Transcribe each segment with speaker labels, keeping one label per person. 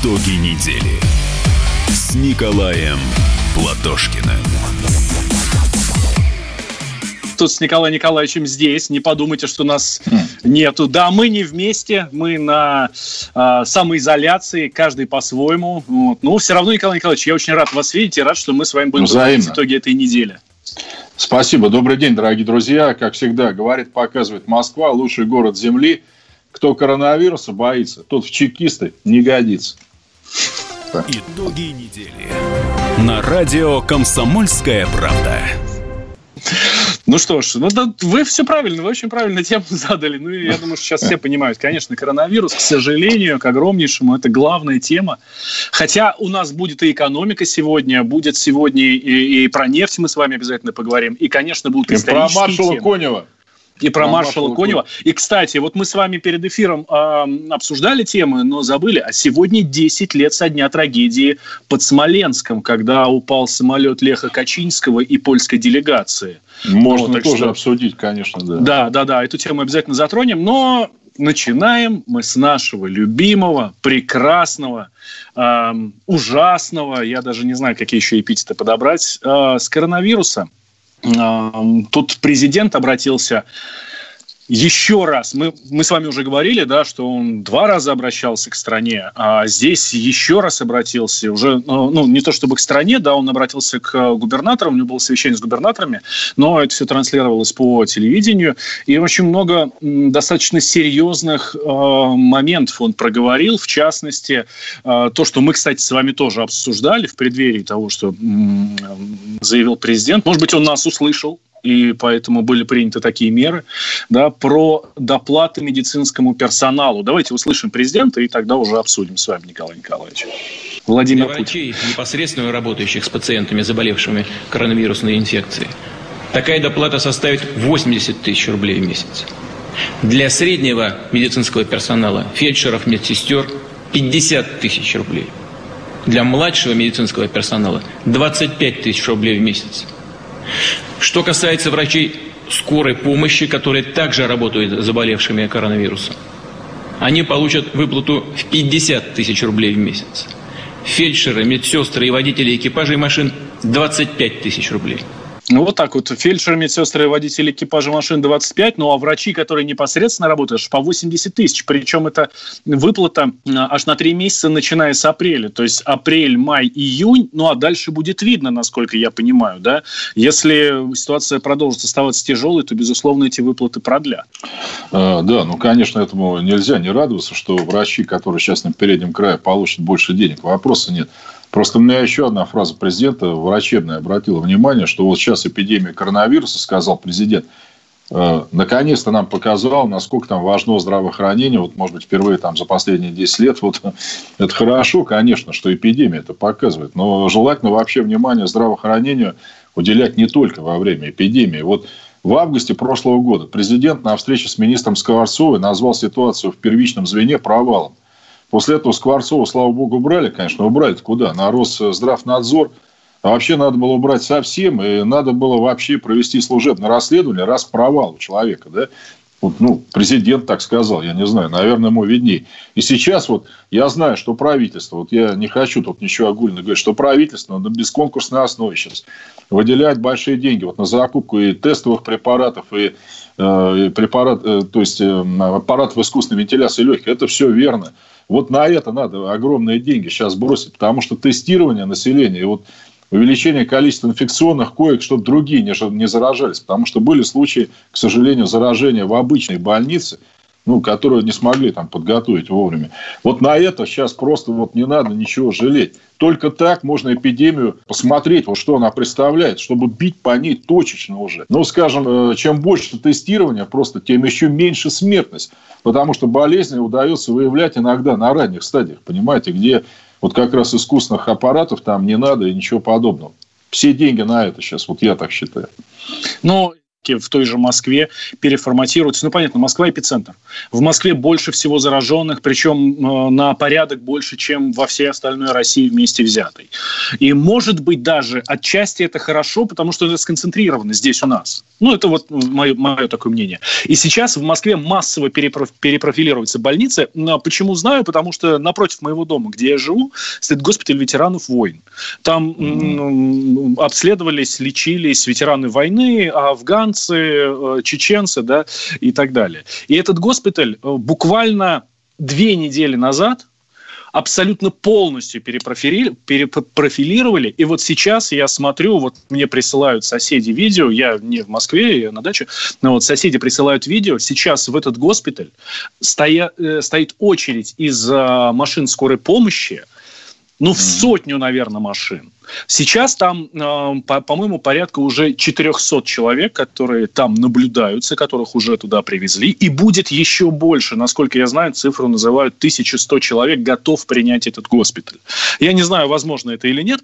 Speaker 1: Итоги недели с Николаем Платошкиным.
Speaker 2: Тут с Николаем Николаевичем здесь. Не подумайте, что нас нету. Да, мы не вместе, мы на э, самоизоляции, каждый по-своему. Вот. Но все равно, Николай Николаевич, я очень рад вас видеть и рад, что мы с вами будем
Speaker 3: Взаимно.
Speaker 2: итоги этой недели.
Speaker 3: Спасибо. Добрый день, дорогие друзья. Как всегда, говорит, показывает Москва, лучший город Земли. Кто коронавируса боится, тот в чекисты не годится.
Speaker 1: Итоги недели на радио «Комсомольская правда».
Speaker 2: Ну что ж, ну да, вы все правильно, вы очень правильно тему задали. Ну, я думаю, что сейчас все понимают. Конечно, коронавирус, к сожалению, к огромнейшему, это главная тема. Хотя у нас будет и экономика сегодня, будет сегодня и, и про нефть мы с вами обязательно поговорим. И, конечно, будут
Speaker 3: И про
Speaker 2: исторические
Speaker 3: маршала
Speaker 2: темы.
Speaker 3: Конева.
Speaker 2: И про маршала Конева. И, кстати, вот мы с вами перед эфиром э, обсуждали темы, но забыли. А сегодня 10 лет со дня трагедии под Смоленском, когда упал самолет Леха Качинского и польской делегации.
Speaker 3: Можно
Speaker 2: Ну,
Speaker 3: тоже
Speaker 2: что-
Speaker 3: обсудить, конечно, да.
Speaker 2: Да, да, да, эту тему обязательно затронем, но начинаем мы с нашего любимого, прекрасного, эм, ужасного, я даже не знаю, какие еще эпитеты подобрать, э, с коронавируса. Тут президент обратился еще раз, мы, мы с вами уже говорили, да, что он два раза обращался к стране, а здесь еще раз обратился, уже, ну, ну, не то чтобы к стране, да, он обратился к губернаторам, у него было совещание с губернаторами, но это все транслировалось по телевидению, и очень много достаточно серьезных э, моментов он проговорил, в частности, э, то, что мы, кстати, с вами тоже обсуждали в преддверии того, что м, заявил президент, может быть, он нас услышал, и поэтому были приняты такие меры, да, про доплаты медицинскому персоналу. Давайте услышим президента, и тогда уже обсудим с вами, Николай Николаевич. Владимир
Speaker 4: Для
Speaker 2: Путин.
Speaker 4: врачей, непосредственно работающих с пациентами, заболевшими коронавирусной инфекцией, такая доплата составит 80 тысяч рублей в месяц. Для среднего медицинского персонала, фельдшеров, медсестер, 50 тысяч рублей. Для младшего медицинского персонала 25 тысяч рублей в месяц. Что касается врачей скорой помощи, которые также работают с заболевшими коронавирусом, они получат выплату в 50 тысяч рублей в месяц. Фельдшеры, медсестры и водители экипажей машин 25 тысяч рублей.
Speaker 2: Ну, вот так вот. Фельдшеры, медсестры водители экипажа машин 25, ну, а врачи, которые непосредственно работают, аж по 80 тысяч. Причем это выплата а, аж на три месяца, начиная с апреля. То есть апрель, май, июнь. Ну, а дальше будет видно, насколько я понимаю, да. Если ситуация продолжит оставаться тяжелой, то, безусловно, эти выплаты продлят.
Speaker 3: А, Да, ну, конечно, этому нельзя не радоваться, что врачи, которые сейчас на переднем крае получат больше денег. Вопроса нет. Просто у меня еще одна фраза президента врачебная обратила внимание, что вот сейчас эпидемия коронавируса, сказал президент, э, наконец-то нам показал, насколько там важно здравоохранение. Вот, может быть, впервые там за последние 10 лет. Вот это хорошо, конечно, что эпидемия это показывает. Но желательно вообще внимание здравоохранению уделять не только во время эпидемии. Вот в августе прошлого года президент на встрече с министром Скворцовой назвал ситуацию в первичном звене провалом. После этого Скворцова, слава богу, убрали, конечно. Убрали куда? На Росздравнадзор. А вообще надо было убрать совсем. И надо было вообще провести служебное расследование, раз провал у человека. Да? Вот, ну, президент так сказал, я не знаю, наверное, ему видней. И сейчас вот я знаю, что правительство, вот я не хочу тут ничего огульно говорить, что правительство на бесконкурсной основе сейчас выделяет большие деньги вот на закупку и тестовых препаратов, и, э, и препарат, э, то есть э, аппаратов искусственной вентиляции легких. Это все верно. Вот на это надо огромные деньги сейчас бросить, потому что тестирование населения и вот увеличение количества инфекционных коек, чтобы другие не, не заражались. Потому что были случаи, к сожалению, заражения в обычной больнице, ну, которую не смогли там подготовить вовремя. Вот на это сейчас просто вот не надо ничего жалеть. Только так можно эпидемию посмотреть, вот что она представляет, чтобы бить по ней точечно уже. Ну, скажем, э, чем больше тестирования, просто тем еще меньше смертность. Потому что болезни удается выявлять иногда на ранних стадиях, понимаете, где вот как раз искусственных аппаратов там не надо и ничего подобного. Все деньги на это сейчас, вот я так считаю.
Speaker 2: Ну, в той же Москве переформатируются. Ну, понятно, Москва эпицентр. В Москве больше всего зараженных, причем э, на порядок больше, чем во всей остальной России вместе взятой. И, может быть, даже отчасти это хорошо, потому что это сконцентрировано здесь у нас. Ну, это вот мое, мое такое мнение. И сейчас в Москве массово перепроф, перепрофилируются больницы. Почему знаю? Потому что напротив моего дома, где я живу, стоит госпиталь ветеранов войн. Там mm-hmm. обследовались, лечились ветераны войны, афганцы, э, чеченцы, да, и так далее. И этот госпиталь э, буквально две недели назад абсолютно полностью перепрофилировали. И вот сейчас я смотрю, вот мне присылают соседи видео, я не в Москве, я на даче, но вот соседи присылают видео. Сейчас в этот госпиталь стоя, э, стоит очередь из машин скорой помощи, ну, в сотню, наверное, машин. Сейчас там, э, по-моему, порядка уже 400 человек, которые там наблюдаются, которых уже туда привезли. И будет еще больше. Насколько я знаю, цифру называют 1100 человек готов принять этот госпиталь. Я не знаю, возможно это или нет.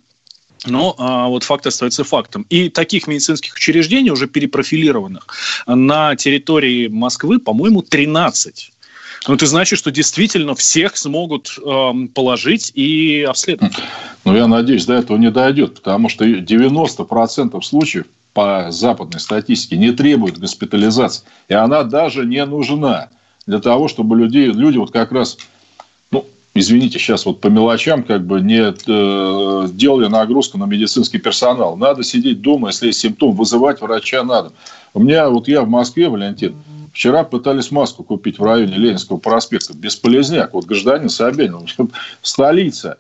Speaker 2: Но а, вот факт остается фактом. И таких медицинских учреждений, уже перепрофилированных на территории Москвы, по-моему, 13. Ну, это значит, что действительно всех смогут э, положить и обследовать.
Speaker 3: Ну, я надеюсь, до этого не дойдет, потому что 90% случаев по западной статистике не требуют госпитализации. И она даже не нужна для того, чтобы людей, люди вот как раз, ну, извините, сейчас вот по мелочам как бы не э, делали нагрузку на медицинский персонал. Надо сидеть дома, если есть симптом, вызывать врача надо. У меня, вот я в Москве, Валентин, Вчера пытались маску купить в районе Ленинского проспекта. Бесполезняк. Вот гражданин Собянин. Столица.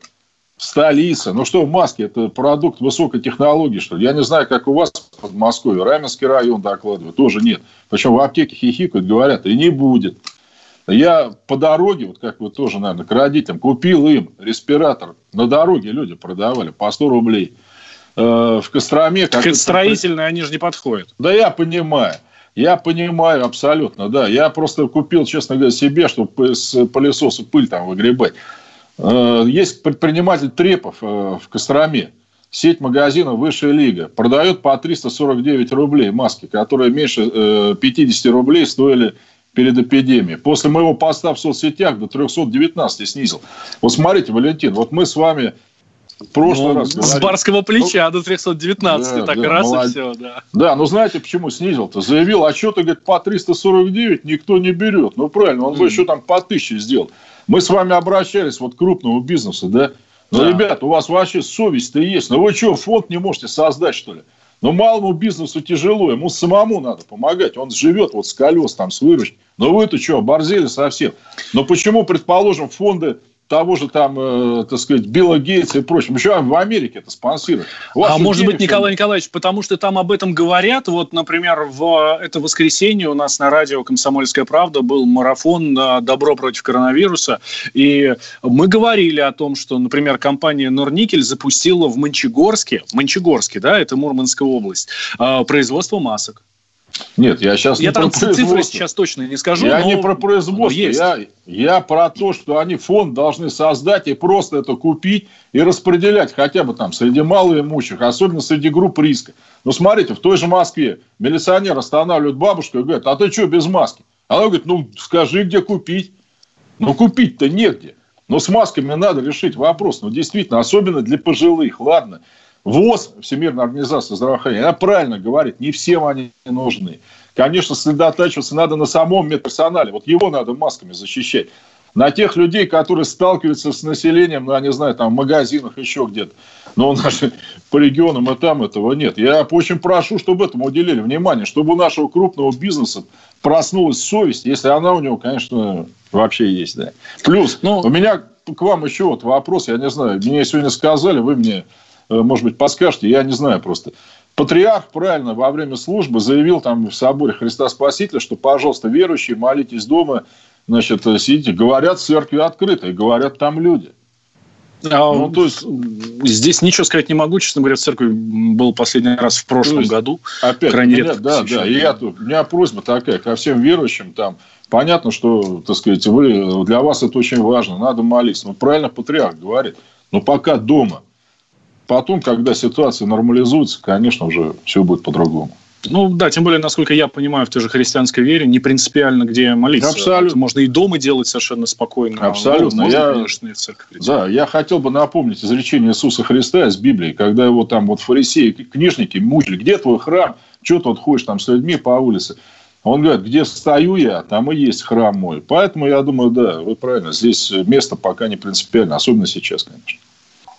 Speaker 3: Столица. Ну что в маске? Это продукт высокой технологии, что ли? Я не знаю, как у вас в Москве. Раменский район докладывает. Тоже нет. Причем в аптеке хихикают, говорят, и не будет. Я по дороге, вот как вы тоже, наверное, к родителям, купил им респиратор. На дороге люди продавали по 100 рублей. Э, в Костроме...
Speaker 2: Так это строительные, они же не подходят.
Speaker 3: Да я понимаю. Я понимаю абсолютно, да. Я просто купил, честно говоря, себе, чтобы с пылесоса пыль там выгребать. Э, есть предприниматель Трепов э, в Костроме. Сеть магазинов «Высшая лига» продает по 349 рублей маски, которые меньше 50 э, рублей стоили перед эпидемией. После моего поста в соцсетях до 319 снизил. Вот смотрите, Валентин, вот мы с вами
Speaker 2: прошлый ну, раз говорили. С барского плеча ну, до 319, да, так да, раз молод... и все, да.
Speaker 3: Да, ну знаете, почему снизил-то? Заявил, а что ты, говорит, по 349 никто не берет. Ну, правильно, он mm. бы еще там по 1000 сделал. Мы с вами обращались вот к крупному бизнесу, да? Ну, да. ребят, у вас вообще совесть-то есть. Ну, вы что, фонд не можете создать, что ли? Ну, малому бизнесу тяжело, ему самому надо помогать. Он живет вот с колес, там, с выручки. Ну, вы-то что, оборзели совсем? Но почему, предположим, фонды того же там, э, так сказать, Билла Гейтса и прочим. Еще в Америке это спонсируют.
Speaker 2: А может быть, Николай Николаевич, потому что там об этом говорят. Вот, например, в это воскресенье у нас на радио «Комсомольская правда» был марафон «Добро против коронавируса». И мы говорили о том, что, например, компания «Норникель» запустила в Мончегорске, в Мончегорске, да, это Мурманская область, э, производство масок.
Speaker 3: Нет, я сейчас
Speaker 2: я не там про цифры сейчас точно не скажу.
Speaker 3: Я не про производство. Я, я про то, что они фонд должны создать и просто это купить и распределять хотя бы там среди малоимущих, особенно среди групп риска. Ну, смотрите, в той же Москве милиционер останавливает бабушку и говорит, а ты что без маски? Она говорит, ну, скажи, где купить. Ну, купить-то негде. Но с масками надо решить вопрос. Ну, действительно, особенно для пожилых. Ладно, ВОЗ, Всемирная организация здравоохранения, она правильно говорит, не всем они нужны. Конечно, сосредотачиваться надо на самом медперсонале. Вот его надо масками защищать. На тех людей, которые сталкиваются с населением, ну, я не знаю, там, в магазинах, еще где-то. Но у нас по регионам и там этого нет. Я очень прошу, чтобы этому уделили внимание, чтобы у нашего крупного бизнеса проснулась совесть, если она у него, конечно, вообще есть. Да. Плюс, ну, у меня к вам еще вот вопрос, я не знаю, мне сегодня сказали, вы мне может быть, подскажете, я не знаю просто. Патриарх правильно во время службы заявил там в соборе Христа Спасителя, что, пожалуйста, верующие, молитесь дома, значит, сидите. Говорят, церкви открыты, и говорят там люди.
Speaker 2: А, ну, то есть, здесь ничего сказать не могу. Честно говоря, в церкви был последний раз в прошлом есть, году.
Speaker 3: Опять, крайне меня, редко. Да, да. И я, у меня просьба такая ко всем верующим. Там, понятно, что, так сказать, вы, для вас это очень важно. Надо молиться. Но правильно патриарх говорит. Но пока дома – Потом, когда ситуация нормализуется, конечно, уже все будет по-другому.
Speaker 2: Ну да, тем более, насколько я понимаю, в той же христианской вере не принципиально, где молиться.
Speaker 3: Абсолютно. Это
Speaker 2: можно и дома делать совершенно спокойно.
Speaker 3: Абсолютно.
Speaker 2: Можно,
Speaker 3: я,
Speaker 2: конечно, и в церковь прийти.
Speaker 3: Да, я хотел бы напомнить изречение Иисуса Христа из Библии, когда его там вот фарисеи, книжники мучили, где твой храм, что ты вот ходишь там с людьми по улице. Он говорит, где стою я, там и есть храм мой. Поэтому я думаю, да, вы правильно, здесь место пока не принципиально, особенно сейчас, конечно.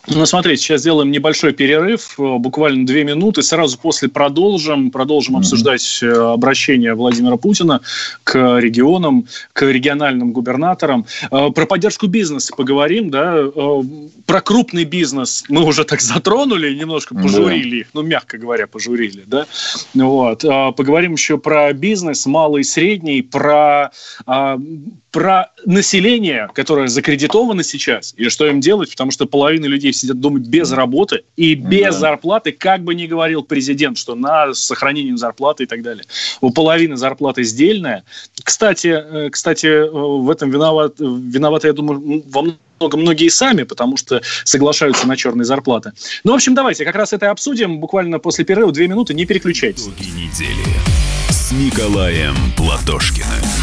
Speaker 2: Ну, смотрите, сейчас сделаем небольшой перерыв, э, буквально две минуты. Сразу после продолжим. Продолжим mm-hmm. обсуждать э, обращение Владимира Путина к регионам, к региональным губернаторам. Э, про поддержку бизнеса поговорим, да. Про крупный бизнес мы уже так затронули, немножко пожурили их, ну, мягко говоря, пожурили, да. Вот. Поговорим еще про бизнес, малый и средний, про про население, которое закредитовано сейчас, и что им делать, потому что половина людей сидят дома без работы и без да. зарплаты, как бы ни говорил президент, что на сохранение зарплаты и так далее. У половины зарплаты сдельная. Кстати, э, кстати, э, в этом виноват, виноваты, я думаю, во много многие сами, потому что соглашаются на черные зарплаты. Ну, в общем, давайте как раз это обсудим буквально после перерыва. Две минуты, не переключайтесь.
Speaker 1: Недели с Николаем Платошкиным.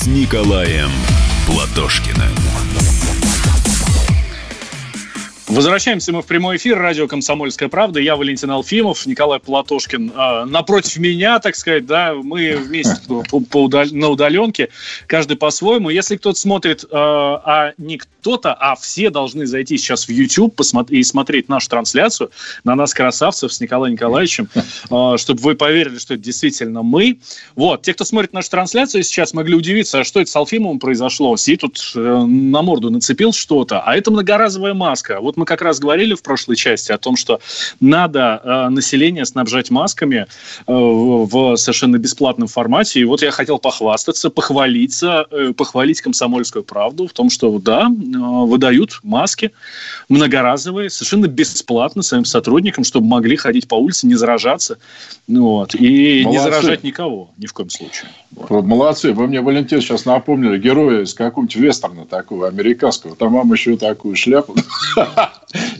Speaker 1: с Николаем Платошкиным.
Speaker 2: Возвращаемся мы в прямой эфир. Радио «Комсомольская правда». Я Валентин Алфимов, Николай Платошкин. А, напротив меня, так сказать, да, мы вместе по, по удал... на удаленке, каждый по-своему. Если кто-то смотрит, а, а не кто-то, а все должны зайти сейчас в YouTube посмотри, и смотреть нашу трансляцию на нас, красавцев, с Николаем Николаевичем, а, чтобы вы поверили, что это действительно мы. Вот, те, кто смотрит нашу трансляцию сейчас, могли удивиться, а что это с Алфимовым произошло. Сидит тут э, на морду нацепил что-то, а это многоразовая маска. Вот мы как раз говорили в прошлой части о том, что надо э, население снабжать масками э, в совершенно бесплатном формате. И вот я хотел похвастаться, похвалиться, э, похвалить комсомольскую правду в том, что да, э, выдают маски многоразовые, совершенно бесплатно своим сотрудникам, чтобы могли ходить по улице, не заражаться. Ну вот, и Молодцы. не заражать никого ни в коем случае.
Speaker 3: Вот. Молодцы. Вы мне, Валентин, сейчас напомнили героя из какого-нибудь вестерна такого американского. Там вам еще такую шляпу.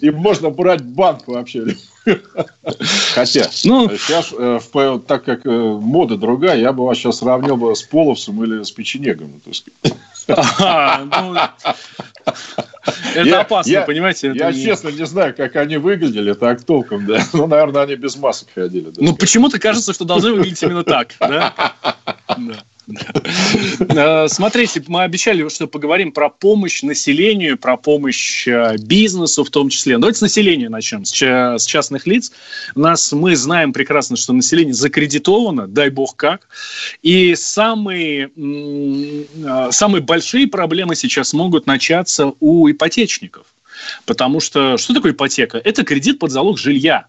Speaker 3: И можно брать банк вообще. Хотя, ну, сейчас, э, так как э, мода другая, я бы вас сейчас сравнил бы с Половцем или с Печенегом. Ну,
Speaker 2: это я, опасно, я, понимаете? Это
Speaker 3: я не... честно не знаю, как они выглядели так толком, да. Ну, наверное, они без масок ходили. Да,
Speaker 2: ну, почему-то кажется, что должны выглядеть именно так, да? да. Э, смотрите, мы обещали, что поговорим про помощь населению, про помощь э, бизнесу в том числе. Давайте с населения начнем, с частных лиц. Нас, мы знаем прекрасно, что население закредитовано, дай бог как. И самые, э, самые большие проблемы сейчас могут начаться у ипотечников. Потому что что такое ипотека? Это кредит под залог жилья.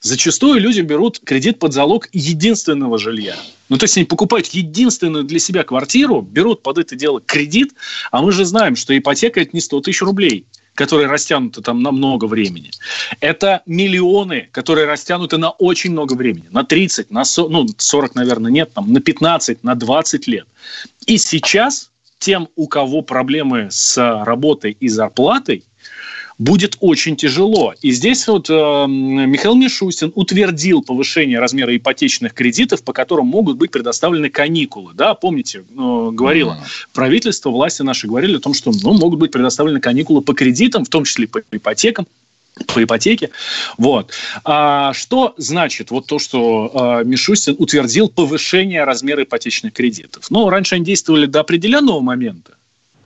Speaker 2: Зачастую люди берут кредит под залог единственного жилья. Ну, то есть они покупают единственную для себя квартиру, берут под это дело кредит, а мы же знаем, что ипотека – это не 100 тысяч рублей которые растянуты там на много времени. Это миллионы, которые растянуты на очень много времени. На 30, на 40, ну, 40, наверное, нет, там, на 15, на 20 лет. И сейчас тем, у кого проблемы с работой и зарплатой, будет очень тяжело. И здесь вот э, Михаил Мишустин утвердил повышение размера ипотечных кредитов, по которым могут быть предоставлены каникулы. Да, помните, э, говорила mm-hmm. правительство, власти наши говорили о том, что ну, могут быть предоставлены каникулы по кредитам, в том числе по ипотекам. по ипотеке. Вот. А что значит вот то, что а, Мишустин утвердил повышение размера ипотечных кредитов? Ну, раньше они действовали до определенного момента.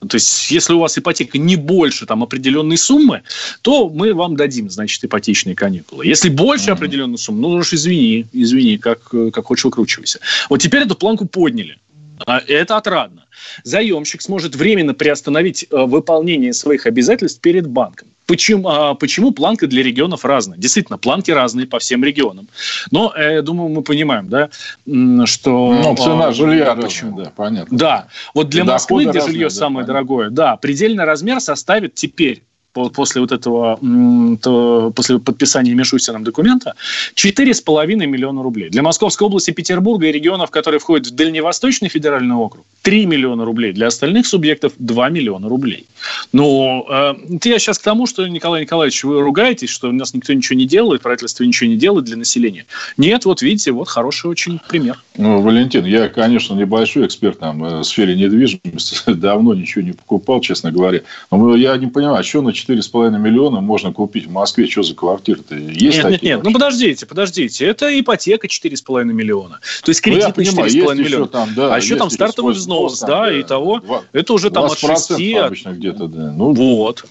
Speaker 2: То есть, если у вас ипотека не больше там, определенной суммы, то мы вам дадим, значит, ипотечные каникулы. Если больше mm-hmm. определенной суммы, ну уж извини, извини, как, как хочешь выкручивайся. Вот теперь эту планку подняли. А это отрадно. Заемщик сможет временно приостановить э, выполнение своих обязательств перед банком. Почему, а, почему планка для регионов разная? Действительно, планки разные по всем регионам. Но, э, я думаю, мы понимаем, да, что...
Speaker 3: Ну, цена а, жилья почему? да, понятно.
Speaker 2: Да, вот для Москвы, где разные, жилье да, самое понятно. дорогое, да, предельный размер составит теперь после вот этого, после подписания Мишустином документа, 4,5 миллиона рублей. Для Московской области, Петербурга и регионов, которые входят в Дальневосточный федеральный округ, 3 миллиона рублей. Для остальных субъектов 2 миллиона рублей. Ну, э, я сейчас к тому, что, Николай Николаевич, вы ругаетесь, что у нас никто ничего не делает, правительство ничего не делает для населения. Нет, вот видите, вот хороший очень пример.
Speaker 3: Ну, Валентин, я, конечно, небольшой эксперт там, э, в сфере недвижимости, давно ничего не покупал, честно говоря. Но я не понимаю, а что на 4,5 миллиона можно купить в Москве? Что за квартиры-то? Есть
Speaker 2: нет, такие нет, нет. Ну, подождите, подождите. Это ипотека 4,5 миллиона. То есть, кредит ну, на 4,5 миллиона. Там, да, а еще там стартовый взнос, да, да, и того. Это уже там от 6...
Speaker 3: обычно где-то, да. Ну, вот.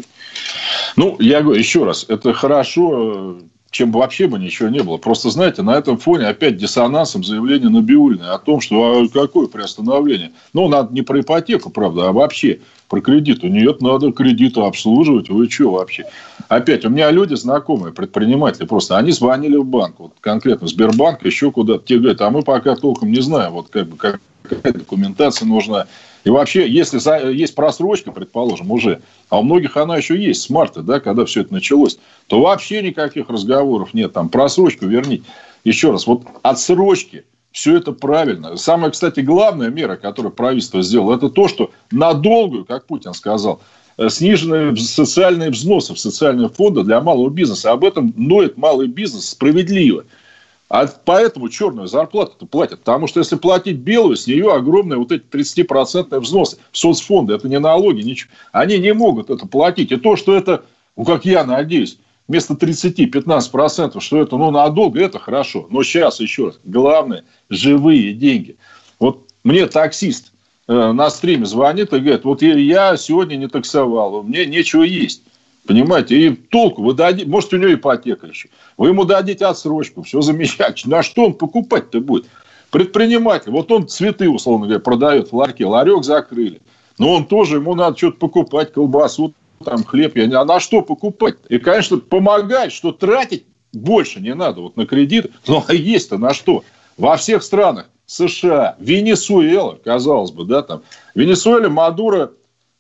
Speaker 3: Ну, я говорю, еще раз, это хорошо, чем бы вообще бы ничего не было. Просто, знаете, на этом фоне опять диссонансом заявление Набиулиной о том, что а какое приостановление. Ну, надо не про ипотеку, правда, а вообще про кредит. У нее надо кредиты обслуживать. Вы что вообще? Опять, у меня люди знакомые, предприниматели, просто они звонили в банк, вот конкретно Сбербанк, еще куда-то. Те говорят, а мы пока толком не знаем, вот как бы какая документация нужна. И вообще, если есть просрочка, предположим, уже, а у многих она еще есть с марта, да, когда все это началось, то вообще никаких разговоров нет. Там просрочку вернить. Еще раз, вот отсрочки, все это правильно. Самая, кстати, главная мера, которую правительство сделало, это то, что надолго, как Путин сказал, э, снижены социальные взносы в социальные фонды для малого бизнеса. Об этом ноет малый бизнес справедливо. А поэтому черную зарплату платят. Потому что если платить белую, с нее огромные вот эти 30% взносы соцфонды. Это не налоги, ничего. Они не могут это платить. И то, что это, ну, как я надеюсь, вместо 30-15%, что это ну, надолго, это хорошо. Но сейчас еще раз, главное, живые деньги. Вот мне таксист э, на стриме звонит и говорит, вот я сегодня не таксовал, мне нечего есть. Понимаете? И толку вы дадите, может, у него ипотека еще. Вы ему дадите отсрочку, все замечательно. На что он покупать-то будет? Предприниматель, вот он цветы, условно говоря, продает в ларьке, ларек закрыли. Но он тоже, ему надо что-то покупать, колбасу, там хлеб. Я не... А на что покупать? И, конечно, помогает, что тратить больше не надо вот на кредит. Ну, а есть-то на что? Во всех странах США, Венесуэла, казалось бы, да, там. В Венесуэле Мадуро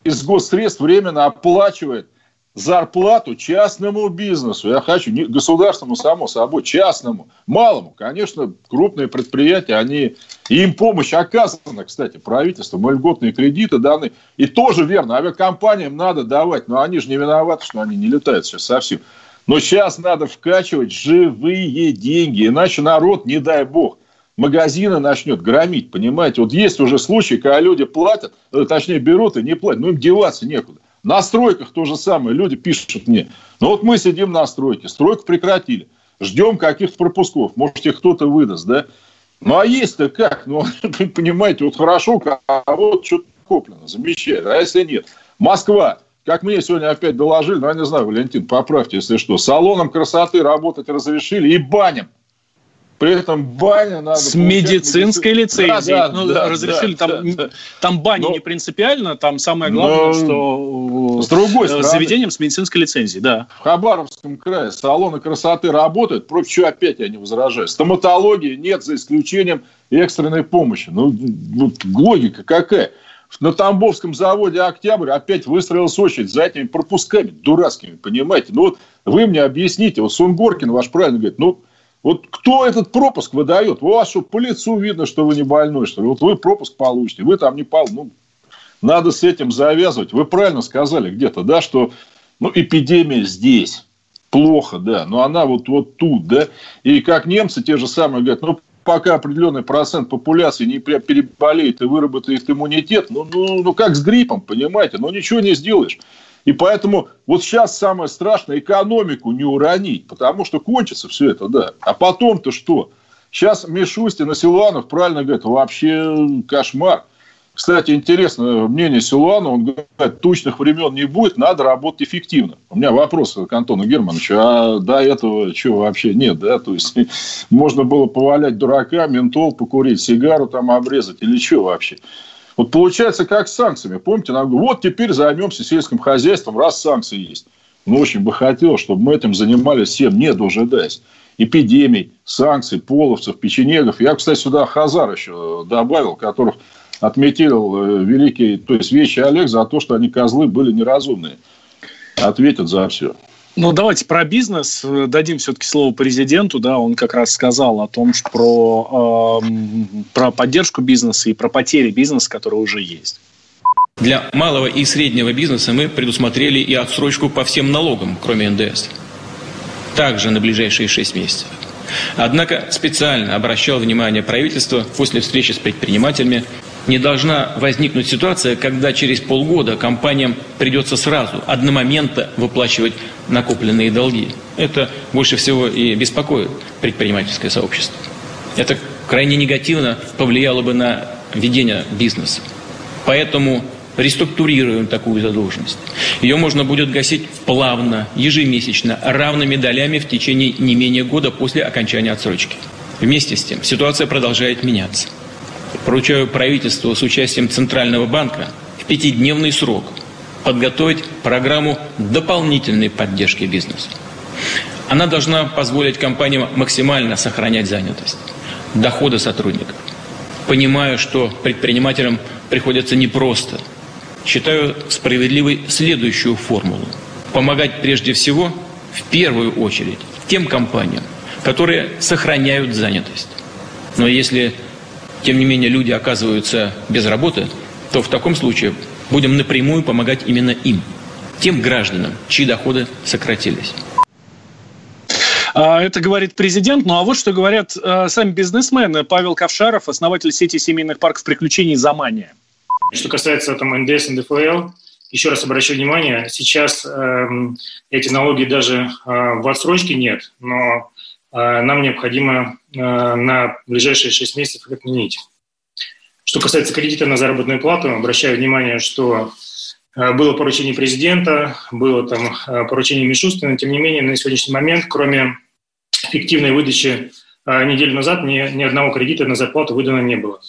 Speaker 3: из госсредств временно оплачивает зарплату частному бизнесу. Я хочу, не государственному, само собой, частному, малому. Конечно, крупные предприятия, они, им помощь оказана, кстати, правительством, льготные кредиты даны. И тоже верно, авиакомпаниям надо давать, но они же не виноваты, что они не летают сейчас совсем. Но сейчас надо вкачивать живые деньги, иначе народ, не дай бог, магазины начнет громить, понимаете? Вот есть уже случаи, когда люди платят, э, точнее берут и не платят, но им деваться некуда. На стройках то же самое. Люди пишут мне. Ну вот мы сидим на стройке. Стройку прекратили. Ждем каких-то пропусков. Может, их кто-то выдаст, да? Ну, а есть-то как? Ну, понимаете, вот хорошо, а вот что-то куплено. Замечательно. А если нет? Москва. Как мне сегодня опять доложили, ну, я не знаю, Валентин, поправьте, если что. Салоном красоты работать разрешили и баням при этом баня надо...
Speaker 2: С медицинской медици... лицензией. Да, да, ну, да, разрешили, да, там, да, там баня но... не принципиально, там самое главное, но... что
Speaker 3: с другой стороны,
Speaker 2: заведением с медицинской лицензией, да.
Speaker 3: В Хабаровском крае салоны красоты работают, против чего опять я не возражаю. Стоматологии нет, за исключением экстренной помощи. Ну, вот логика какая? На Тамбовском заводе «Октябрь» опять выстроилась очередь за этими пропусками дурацкими, понимаете? Ну, вот вы мне объясните, вот Сунгоркин ваш правильно говорит, ну, вот кто этот пропуск выдает? У вас что, по лицу видно, что вы не больной, что ли? Вот вы пропуск получите, вы там не пол... Ну, надо с этим завязывать. Вы правильно сказали где-то, да, что ну, эпидемия здесь. Плохо, да, но она вот, вот тут, да. И как немцы те же самые говорят, ну, пока определенный процент популяции не переболеет и выработает иммунитет, ну, ну, ну как с гриппом, понимаете, ну ничего не сделаешь. И поэтому вот сейчас самое страшное экономику не уронить, потому что кончится все это, да. А потом-то что? Сейчас Мишустин и Силуанов правильно говорят, вообще кошмар. Кстати, интересно мнение Силуана. Он говорит, тучных времен не будет, надо работать эффективно. У меня вопрос к Антону Германовичу. А до этого что вообще нет, да? То есть, можно было повалять дурака, ментол покурить, сигару там обрезать или что вообще? Вот получается, как с санкциями. Помните, нам говорят, вот теперь займемся сельским хозяйством, раз санкции есть. Ну, очень бы хотел, чтобы мы этим занимались всем, не дожидаясь эпидемий, санкций, половцев, печенегов. Я, кстати, сюда Хазар еще добавил, которых отметил э, великий, то есть вещи Олег за то, что они козлы были неразумные. Ответят за все.
Speaker 2: Ну, давайте про бизнес. Дадим все-таки слово президенту. Да, он как раз сказал о том, что про, э, про поддержку бизнеса и про потери бизнеса, которые уже есть.
Speaker 4: Для малого и среднего бизнеса мы предусмотрели и отсрочку по всем налогам, кроме НДС. Также на ближайшие шесть месяцев. Однако специально обращал внимание правительства после встречи с предпринимателями не должна возникнуть ситуация, когда через полгода компаниям придется сразу, одномоментно выплачивать накопленные долги. Это больше всего и беспокоит предпринимательское сообщество. Это крайне негативно повлияло бы на ведение бизнеса. Поэтому реструктурируем такую задолженность. Ее можно будет гасить плавно, ежемесячно, равными долями в течение не менее года после окончания отсрочки. Вместе с тем ситуация продолжает меняться поручаю правительству с участием Центрального банка в пятидневный срок подготовить программу дополнительной поддержки бизнеса. Она должна позволить компаниям максимально сохранять занятость, доходы сотрудников. Понимаю, что предпринимателям приходится непросто. Считаю справедливой следующую формулу. Помогать прежде всего, в первую очередь, тем компаниям, которые сохраняют занятость. Но если тем не менее люди оказываются без работы, то в таком случае будем напрямую помогать именно им, тем гражданам, чьи доходы сократились.
Speaker 2: А, это говорит президент. Ну а вот что говорят э, сами бизнесмены. Павел Ковшаров, основатель сети семейных парков приключений «Замания».
Speaker 5: Что касается там, НДС, НДФЛ, еще раз обращу внимание, сейчас э, эти налоги даже э, в отсрочке нет, но а, нам необходимо а, на ближайшие 6 месяцев их отменить. Что касается кредита на заработную плату, обращаю внимание, что а, было поручение президента, было там поручение Мишустина, тем не менее на сегодняшний момент, кроме фиктивной выдачи неделю назад, ни, ни одного кредита на зарплату выдано не было.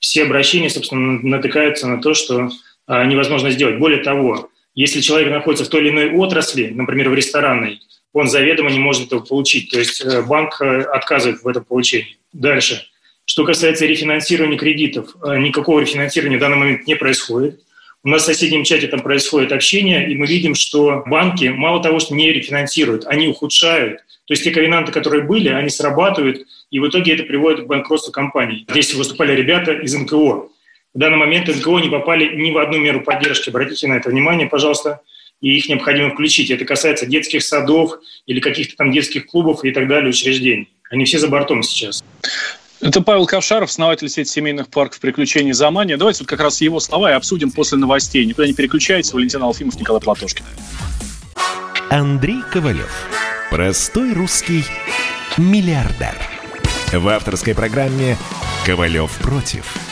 Speaker 5: Все обращения, собственно, натыкаются на то, что невозможно сделать. Более того, если человек находится в той или иной отрасли, например, в ресторанной, он заведомо не может этого получить. То есть э, банк э, отказывает в этом получении. Дальше. Что касается рефинансирования кредитов, э, никакого рефинансирования в данный момент не происходит. У нас в соседнем чате там происходит общение, и мы видим, что банки мало того, что не рефинансируют, они ухудшают. То есть те ковенанты, которые были, они срабатывают, и в итоге это приводит к банкротству компаний. Здесь выступали ребята из НКО. В данный момент НКО не попали ни в одну меру поддержки. Обратите на это внимание, пожалуйста и их необходимо включить. Это касается детских садов или каких-то там детских клубов и так далее, учреждений. Они все за бортом сейчас.
Speaker 2: Это Павел Ковшаров, основатель сети семейных парков приключений «Замания». Давайте вот как раз его слова и обсудим после новостей. Никуда не переключайтесь. Валентин Алфимов, Николай Платошкин.
Speaker 1: Андрей Ковалев. Простой русский миллиардер. В авторской программе «Ковалев против».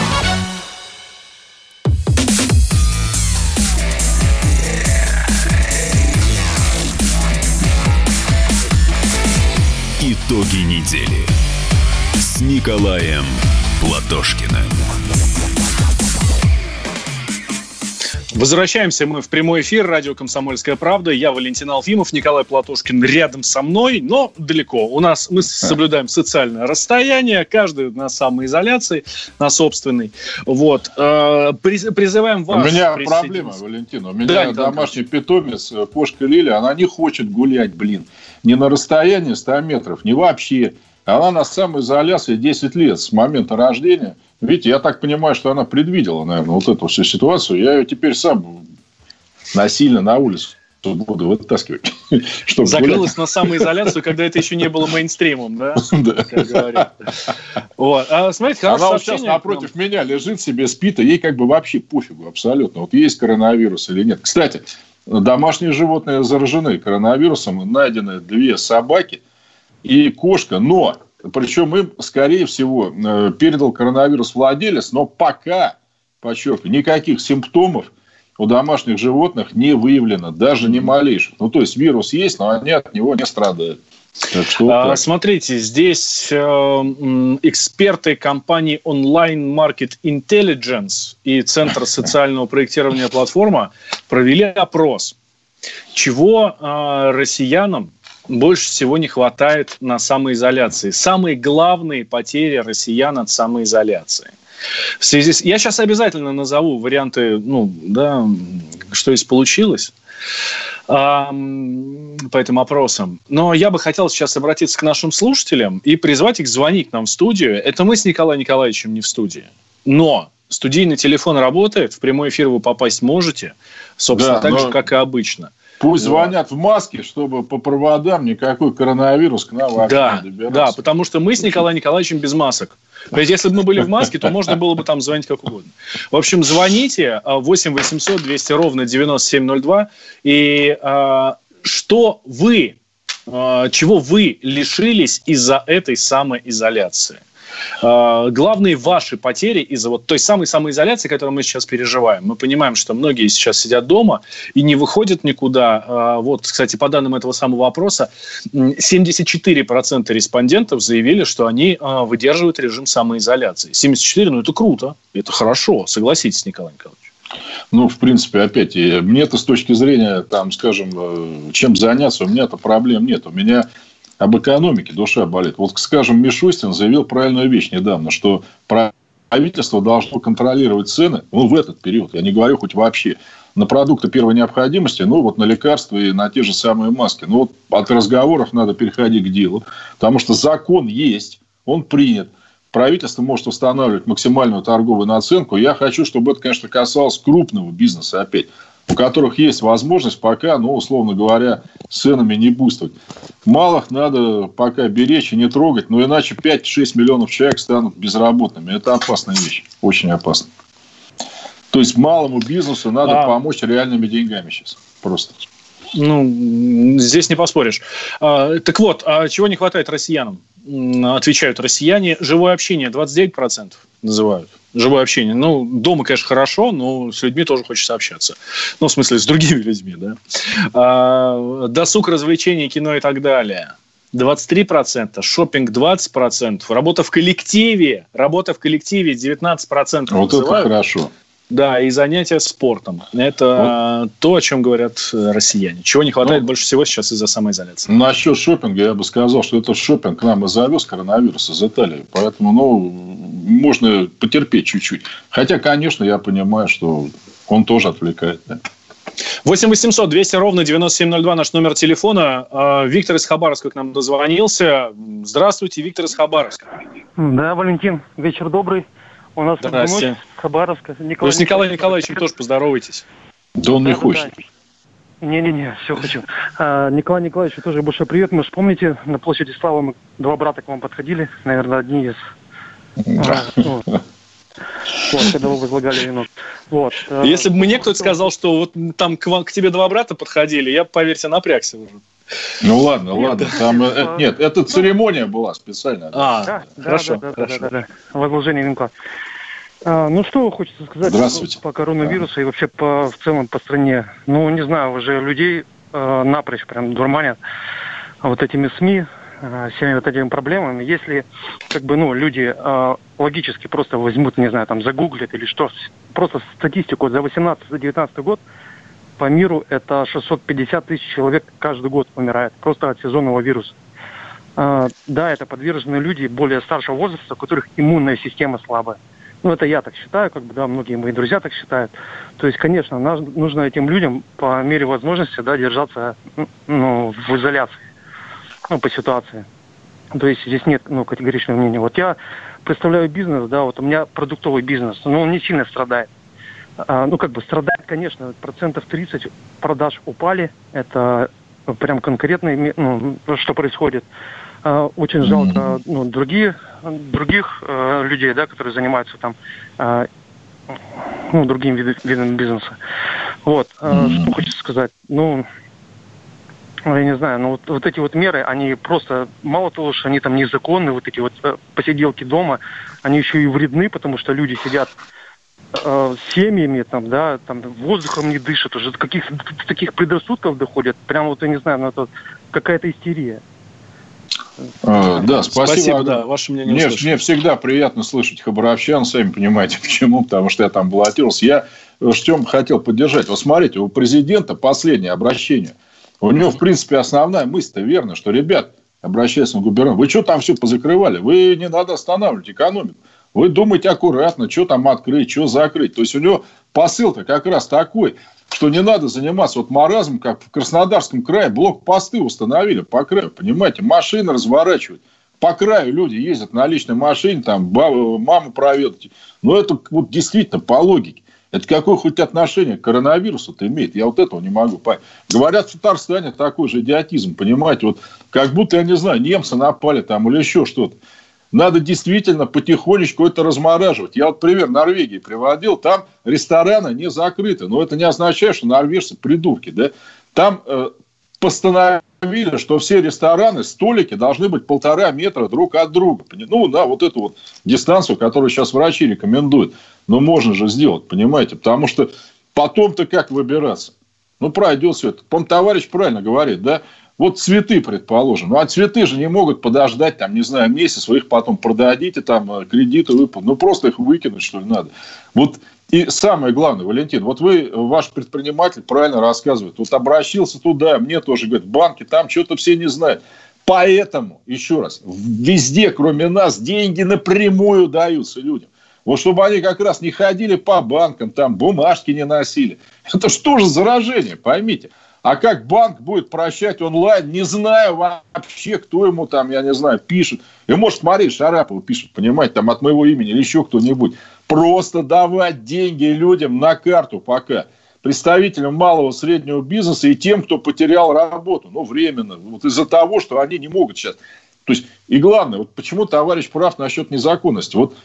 Speaker 1: Итоги недели с Николаем Платошкиным.
Speaker 2: Возвращаемся мы в прямой эфир. Радио «Комсомольская правда». Я Валентин Алфимов, Николай Платошкин рядом со мной, но далеко. У нас мы соблюдаем социальное расстояние, каждый на самоизоляции, на собственной. Вот. Э, призываем вас...
Speaker 3: У меня проблема, Валентин. У меня да, домашний питомец, э, кошка Лиля, она не хочет гулять, блин. Ни на расстоянии 100 метров, ни вообще. Она на самоизоляции 10 лет с момента рождения – Видите, я так понимаю, что она предвидела, наверное, вот эту всю ситуацию. Я ее теперь сам насильно на улицу буду вытаскивать.
Speaker 2: Чтобы Закрылась гулять. на самоизоляцию, когда это еще не было мейнстримом, да? Да.
Speaker 3: Вот. А смотрите, Она вот сейчас напротив меня лежит себе, спит, и ей как бы вообще пофигу абсолютно. Вот есть коронавирус или нет. Кстати, домашние животные заражены коронавирусом. Найдены две собаки и кошка. Но причем им, скорее всего, э, передал коронавирус владелец, но пока, подчеркиваю, никаких симптомов у домашних животных не выявлено, даже не малейших. Ну, то есть вирус есть, но они от него не страдают.
Speaker 2: а, смотрите, здесь э, эксперты компании Online Market Intelligence и Центр социального проектирования платформа провели опрос, чего э, россиянам больше всего не хватает на самоизоляции. Самые главные потери россиян от самоизоляции. В связи с... Я сейчас обязательно назову варианты, ну, да, что здесь получилось по этим опросам. Но я бы хотел сейчас обратиться к нашим слушателям и призвать их звонить нам в студию. Это мы с Николаем Николаевичем не в студии. Но студийный телефон работает, в прямой эфир вы попасть можете, собственно, да, так но... же, как и обычно.
Speaker 3: Пусть звонят в маске, чтобы по проводам никакой коронавирус к нам вообще
Speaker 2: да, не добирался. Да, потому что мы с Николаем Николаевичем без масок. Ведь если бы мы были в маске, то можно было бы там звонить как угодно. В общем, звоните 8 800 200 ровно 9702. И а, что вы, а, чего вы лишились из-за этой самоизоляции? Э, главные ваши потери из-за вот той самой самоизоляции, которую мы сейчас переживаем. Мы понимаем, что многие сейчас сидят дома и не выходят никуда. Э, вот, кстати, по данным этого самого опроса, 74% респондентов заявили, что они э, выдерживают режим самоизоляции. 74, ну это круто, это хорошо, согласитесь, Николай Николаевич.
Speaker 3: Ну, в принципе, опять, мне-то с точки зрения, там, скажем, чем заняться, у меня-то проблем нет. У меня об экономике душа болит. Вот, скажем, Мишустин заявил правильную вещь недавно, что правительство должно контролировать цены, ну, в этот период, я не говорю хоть вообще, на продукты первой необходимости, ну, вот на лекарства и на те же самые маски. Ну, вот от разговоров надо переходить к делу, потому что закон есть, он принят. Правительство может устанавливать максимальную торговую наценку. Я хочу, чтобы это, конечно, касалось крупного бизнеса опять у которых есть возможность пока, ну, условно говоря, с ценами не буствовать. Малых надо пока беречь и не трогать, но иначе 5-6 миллионов человек станут безработными. Это опасная вещь, очень опасно. То есть малому бизнесу надо а... помочь реальными деньгами сейчас. Просто.
Speaker 2: Ну, здесь не поспоришь. А, так вот, а чего не хватает россиянам? Отвечают россияне. Живое общение 29% называют живое общение. Ну, дома, конечно, хорошо, но с людьми тоже хочется общаться. Ну, в смысле, с другими людьми, да. А, досуг, развлечения, кино и так далее. 23%, шопинг 20%, работа в коллективе, работа в коллективе 19%
Speaker 3: Вот называют. это хорошо.
Speaker 2: Да, и занятия спортом. Это вот. то, о чем говорят э, россияне. Чего не хватает ну, больше всего сейчас из-за самоизоляции.
Speaker 3: Насчет шопинга я бы сказал, что этот шопинг к нам и завез коронавирус из Италии. Поэтому, ну, можно потерпеть чуть-чуть. Хотя, конечно, я понимаю, что он тоже отвлекает. Да.
Speaker 2: 8 800 200 ровно 9702 наш номер телефона. А, Виктор из Хабаровска к нам дозвонился. Здравствуйте, Виктор из Хабаровска.
Speaker 6: Да, Валентин, вечер добрый. У нас
Speaker 2: Здрасте. ночь Хабаровска. Николай Вы с Николаем Николаевичем тоже поздоровайтесь.
Speaker 3: Да он да, не хочет.
Speaker 6: Да. Не-не-не, все хочу. А, Николай Николаевич, тоже большой привет. Мы вспомните, на площади Славы мы два брата к вам подходили. Наверное, одни из а, ну, вот, когда вы возлагали вину.
Speaker 2: Вот. Э, Если бы мне кто-то сказал, что вот там к, вам, к тебе два брата подходили, я, поверьте, напрягся уже.
Speaker 3: Ну ладно, ладно. Там, э, нет, это церемония была специальная.
Speaker 6: А, да, хорошо, да, да, хорошо. Да, да, да. Возложение венка. А, ну, что хочется сказать
Speaker 3: Здравствуйте.
Speaker 6: по коронавирусу да. и вообще по, в целом по стране. Ну, не знаю, уже людей э, напрочь прям дурманят вот этими СМИ, э, всеми вот этими проблемами, если как бы, ну, люди э, логически просто возьмут, не знаю, там, загуглят или что, просто статистику за 18-19 год по миру это 650 тысяч человек каждый год умирает просто от сезонного вируса. Э, да, это подвержены люди более старшего возраста, у которых иммунная система слабая. Ну, это я так считаю, как бы, да, многие мои друзья так считают. То есть, конечно, нужно этим людям по мере возможности, да, держаться, ну, в изоляции, ну, по ситуации. То есть здесь нет, ну, категоричного мнения. Вот я представляю бизнес, да, вот у меня продуктовый бизнес, но он не сильно страдает. А, ну, как бы страдает, конечно, процентов 30 продаж упали, это прям конкретно, ну, что происходит. А, очень жалко ну, другие, других э, людей, да, которые занимаются там э, ну, другим видом, видом бизнеса. Вот, э, что хочется сказать. Ну, я не знаю, но вот, вот эти вот меры, они просто, мало того, что они там незаконны, вот эти вот э, посиделки дома, они еще и вредны, потому что люди сидят э, семьями, там, да, там, воздухом не дышат, уже каких таких предрассудков доходят, прям вот, я не знаю, ну, это какая-то истерия.
Speaker 3: А, да, спасибо. Спасибо, да, ваше мнение мне, мне всегда приятно слышать хабаровчан, сами понимаете почему, потому что я там баллотировался. Я в чем хотел поддержать. Вот смотрите, у президента последнее обращение. У него, в принципе, основная мысль-то верна, что, ребят, обращаясь на губернатора, вы что там все позакрывали? Вы не надо останавливать экономику. Вы думайте аккуратно, что там открыть, что закрыть. То есть, у него посыл-то как раз такой – что не надо заниматься вот маразмом, как в Краснодарском крае блокпосты установили по краю, понимаете, машины разворачивают. По краю люди ездят на личной машине, там бабу, маму проведать. Но это вот действительно по логике. Это какое хоть отношение к коронавирусу-то имеет? Я вот этого не могу понять. Говорят, в Татарстане такой же идиотизм, понимаете? Вот как будто, я не знаю, немцы напали там или еще что-то. Надо действительно потихонечку это размораживать. Я вот пример Норвегии приводил. Там рестораны не закрыты. Но это не означает, что норвежцы придурки. Да? Там э, постановили, что все рестораны, столики должны быть полтора метра друг от друга. Ну, да, вот эту вот дистанцию, которую сейчас врачи рекомендуют. Но можно же сделать, понимаете? Потому что потом-то как выбираться? Ну, пройдет все это. Пом товарищ правильно говорит, да? Вот цветы, предположим. Ну, а цветы же не могут подождать, там, не знаю, месяц, вы их потом продадите, там, э, кредиты выпадут. Ну, просто их выкинуть, что ли, надо. Вот и самое главное, Валентин, вот вы, ваш предприниматель, правильно рассказывает. Вот обращался туда, мне тоже говорят, банки, там что-то все не знают. Поэтому, еще раз, везде, кроме нас, деньги напрямую даются людям. Вот чтобы они как раз не ходили по банкам, там бумажки не носили. Это что же заражение, поймите. А как банк будет прощать онлайн, не знаю вообще, кто ему там, я не знаю, пишет. И может, смотри, Шарапова пишет, понимаете, там от моего имени или еще кто-нибудь. Просто давать деньги людям на карту пока. Представителям малого среднего бизнеса и тем, кто потерял работу. Ну, временно. Вот из-за того, что они не могут сейчас. То есть, и главное, вот почему товарищ прав насчет незаконности. Вот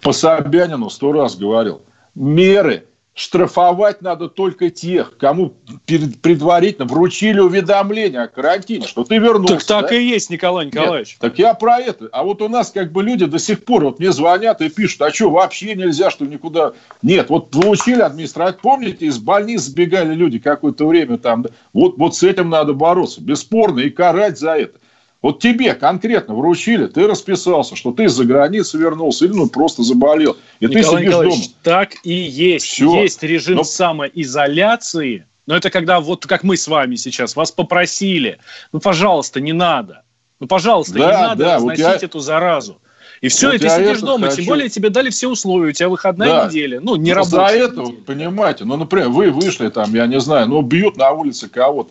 Speaker 3: по Собянину сто раз говорил. Меры штрафовать надо только тех, кому предварительно вручили уведомление о карантине, что ты вернулся.
Speaker 2: Так так да? и есть, Николай Николаевич.
Speaker 3: Нет, так я про это. А вот у нас как бы люди до сих пор вот мне звонят и пишут, а что, вообще нельзя, что никуда... Нет, вот получили администрацию. Помните, из больниц сбегали люди какое-то время там. Вот, вот с этим надо бороться. Бесспорно. И карать за это. Вот тебе конкретно вручили, ты расписался, что ты из-за границы вернулся или ну просто заболел. И Николай ты сидишь дома.
Speaker 2: Так и есть. Все. Есть режим Но... самоизоляции. Но это когда вот как мы с вами сейчас вас попросили, ну пожалуйста, не надо. Ну пожалуйста, да, не надо да, разносить вот я... эту заразу. И все, вот и ты сидишь дома, хочу. тем более тебе дали все условия, у тебя выходная да. неделя, ну, не работает.
Speaker 3: За это, неделя. понимаете, ну, например, вы вышли там, я не знаю, ну, бьют на улице кого-то